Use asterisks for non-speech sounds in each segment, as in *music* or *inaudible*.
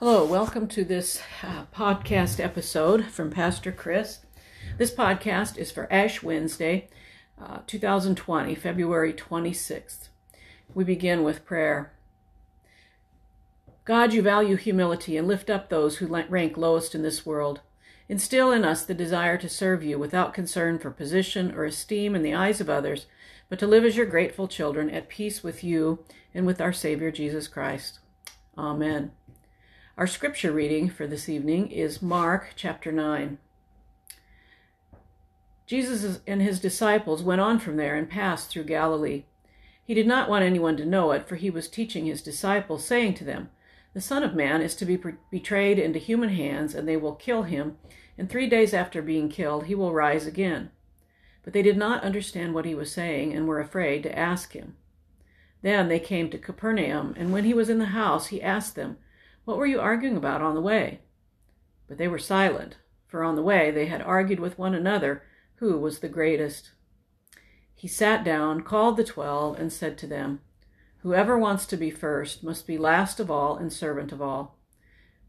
Hello, welcome to this uh, podcast episode from Pastor Chris. This podcast is for Ash Wednesday, uh, 2020, February 26th. We begin with prayer. God, you value humility and lift up those who rank lowest in this world. Instill in us the desire to serve you without concern for position or esteem in the eyes of others, but to live as your grateful children at peace with you and with our Savior Jesus Christ. Amen. Our scripture reading for this evening is Mark chapter 9. Jesus and his disciples went on from there and passed through Galilee. He did not want anyone to know it, for he was teaching his disciples, saying to them, The Son of Man is to be betrayed into human hands, and they will kill him, and three days after being killed, he will rise again. But they did not understand what he was saying, and were afraid to ask him. Then they came to Capernaum, and when he was in the house, he asked them, What were you arguing about on the way? But they were silent, for on the way they had argued with one another who was the greatest. He sat down, called the twelve, and said to them, Whoever wants to be first must be last of all and servant of all.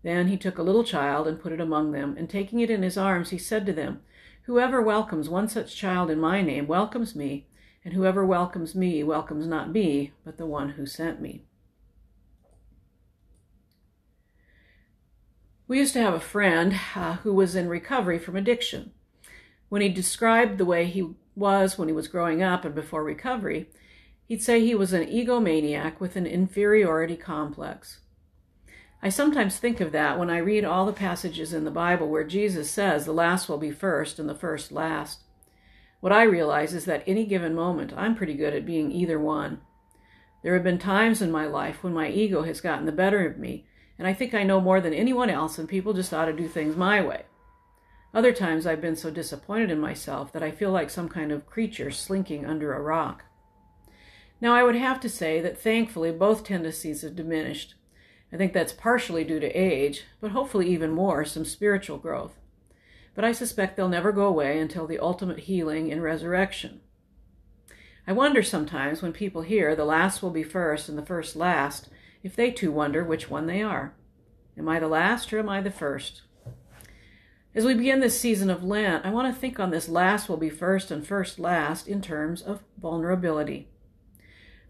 Then he took a little child and put it among them, and taking it in his arms, he said to them, Whoever welcomes one such child in my name welcomes me, and whoever welcomes me welcomes not me, but the one who sent me. We used to have a friend uh, who was in recovery from addiction. When he described the way he was when he was growing up and before recovery, he'd say he was an egomaniac with an inferiority complex. I sometimes think of that when I read all the passages in the Bible where Jesus says the last will be first and the first last. What I realize is that any given moment, I'm pretty good at being either one. There have been times in my life when my ego has gotten the better of me, and I think I know more than anyone else, and people just ought to do things my way. Other times I've been so disappointed in myself that I feel like some kind of creature slinking under a rock. Now, I would have to say that thankfully both tendencies have diminished. I think that's partially due to age, but hopefully even more some spiritual growth. But I suspect they'll never go away until the ultimate healing and resurrection. I wonder sometimes when people hear the last will be first and the first last, if they too wonder which one they are. Am I the last or am I the first? As we begin this season of Lent, I want to think on this last will be first and first last in terms of vulnerability.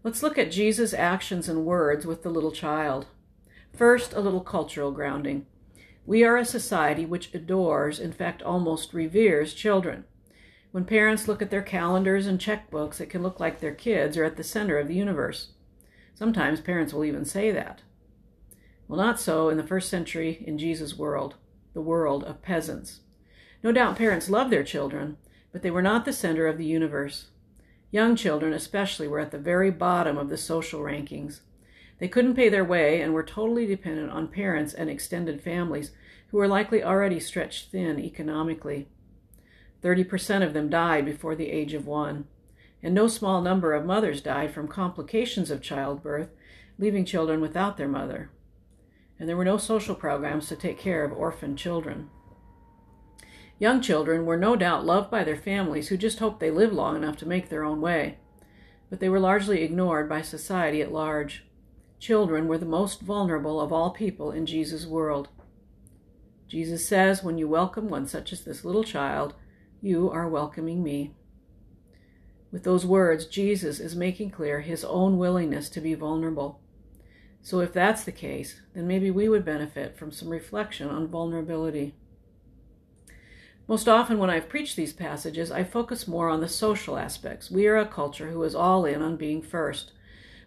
Let's look at Jesus' actions and words with the little child. First, a little cultural grounding. We are a society which adores, in fact, almost reveres children. When parents look at their calendars and checkbooks, it can look like their kids are at the center of the universe. Sometimes parents will even say that. Well, not so in the first century in Jesus' world the world of peasants. No doubt parents loved their children, but they were not the center of the universe. Young children, especially, were at the very bottom of the social rankings. They couldn't pay their way and were totally dependent on parents and extended families who were likely already stretched thin economically. Thirty percent of them died before the age of one, and no small number of mothers died from complications of childbirth, leaving children without their mother and there were no social programs to take care of orphan children. Young children were no doubt loved by their families who just hoped they lived long enough to make their own way, but they were largely ignored by society at large. Children were the most vulnerable of all people in Jesus' world. Jesus says, When you welcome one such as this little child, you are welcoming me. With those words, Jesus is making clear his own willingness to be vulnerable. So, if that's the case, then maybe we would benefit from some reflection on vulnerability. Most often, when I've preached these passages, I focus more on the social aspects. We are a culture who is all in on being first.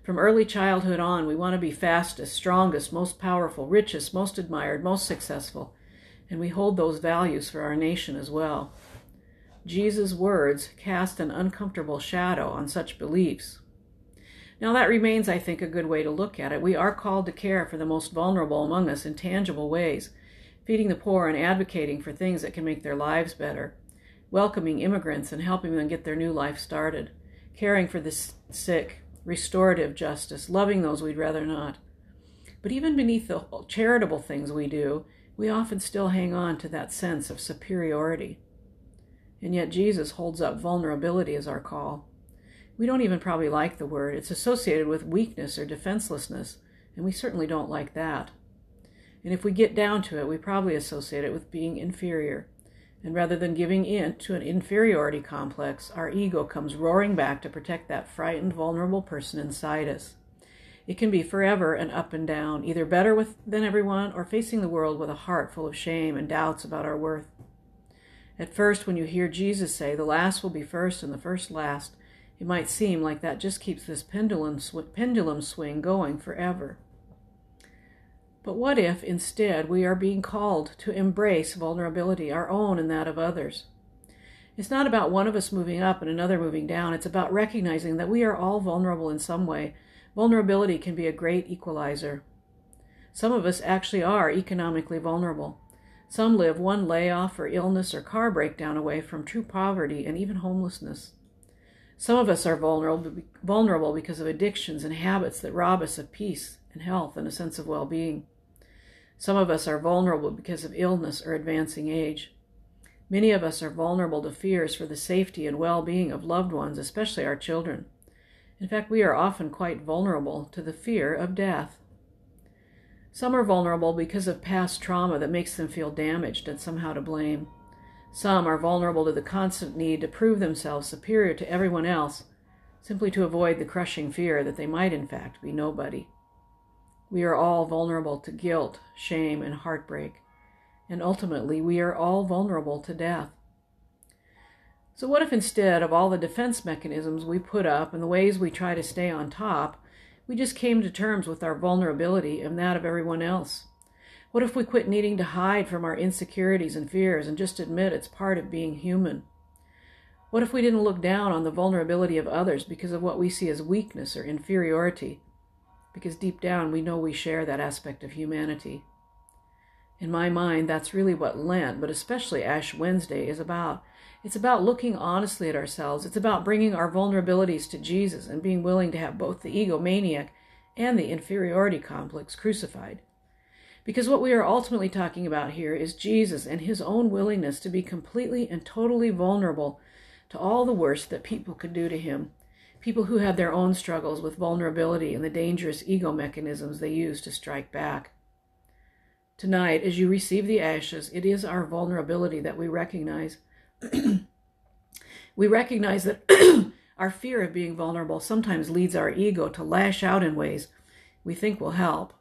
From early childhood on, we want to be fastest, strongest, most powerful, richest, most admired, most successful, and we hold those values for our nation as well. Jesus' words cast an uncomfortable shadow on such beliefs. Now, that remains, I think, a good way to look at it. We are called to care for the most vulnerable among us in tangible ways, feeding the poor and advocating for things that can make their lives better, welcoming immigrants and helping them get their new life started, caring for the sick, restorative justice, loving those we'd rather not. But even beneath the charitable things we do, we often still hang on to that sense of superiority. And yet Jesus holds up vulnerability as our call. We don't even probably like the word. It's associated with weakness or defenselessness, and we certainly don't like that. And if we get down to it, we probably associate it with being inferior. And rather than giving in to an inferiority complex, our ego comes roaring back to protect that frightened, vulnerable person inside us. It can be forever and up and down, either better with, than everyone or facing the world with a heart full of shame and doubts about our worth. At first, when you hear Jesus say, the last will be first and the first last, it might seem like that just keeps this pendulum, sw- pendulum swing going forever. But what if instead we are being called to embrace vulnerability, our own and that of others? It's not about one of us moving up and another moving down. It's about recognizing that we are all vulnerable in some way. Vulnerability can be a great equalizer. Some of us actually are economically vulnerable. Some live one layoff or illness or car breakdown away from true poverty and even homelessness. Some of us are vulnerable, vulnerable because of addictions and habits that rob us of peace and health and a sense of well being. Some of us are vulnerable because of illness or advancing age. Many of us are vulnerable to fears for the safety and well being of loved ones, especially our children. In fact, we are often quite vulnerable to the fear of death. Some are vulnerable because of past trauma that makes them feel damaged and somehow to blame. Some are vulnerable to the constant need to prove themselves superior to everyone else, simply to avoid the crushing fear that they might, in fact, be nobody. We are all vulnerable to guilt, shame, and heartbreak, and ultimately we are all vulnerable to death. So, what if instead of all the defense mechanisms we put up and the ways we try to stay on top, we just came to terms with our vulnerability and that of everyone else? What if we quit needing to hide from our insecurities and fears and just admit it's part of being human? What if we didn't look down on the vulnerability of others because of what we see as weakness or inferiority, because deep down we know we share that aspect of humanity. In my mind, that's really what Lent, but especially Ash Wednesday, is about. It's about looking honestly at ourselves. It's about bringing our vulnerabilities to Jesus and being willing to have both the egomaniac and the inferiority complex crucified. Because what we are ultimately talking about here is Jesus and his own willingness to be completely and totally vulnerable to all the worst that people could do to him people who have their own struggles with vulnerability and the dangerous ego mechanisms they use to strike back. Tonight, as you receive the ashes, it is our vulnerability that we recognize. we recognize that *clears throat* our fear of being vulnerable sometimes leads our ego to lash out in ways we think will help,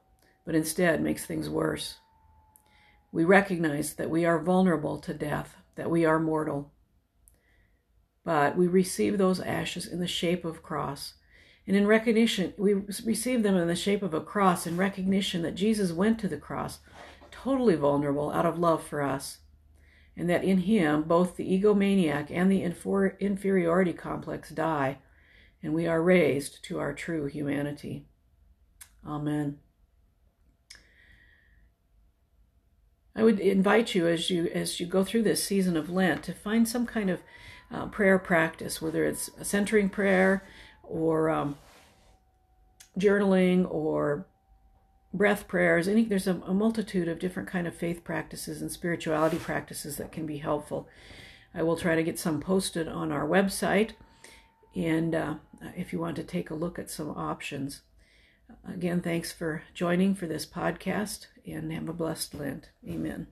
but instead makes things worse. We recognize that we are vulnerable to death, that we are mortal but we receive those ashes in the shape of cross. And in recognition, we receive them in the shape of a cross in recognition that Jesus went to the cross totally vulnerable out of love for us. And that in him, both the egomaniac and the inferiority complex die, and we are raised to our true humanity. Amen. I would invite you as you as you go through this season of Lent to find some kind of uh, prayer practice, whether it's a centering prayer or um, journaling or breath prayers. Any, there's a, a, multitude of different kind of faith practices and spirituality practices that can be helpful. I will try to get some posted on our website, and uh, if you want to take a look at some options. Again, thanks for joining for this podcast, and have a blessed Lent. Amen.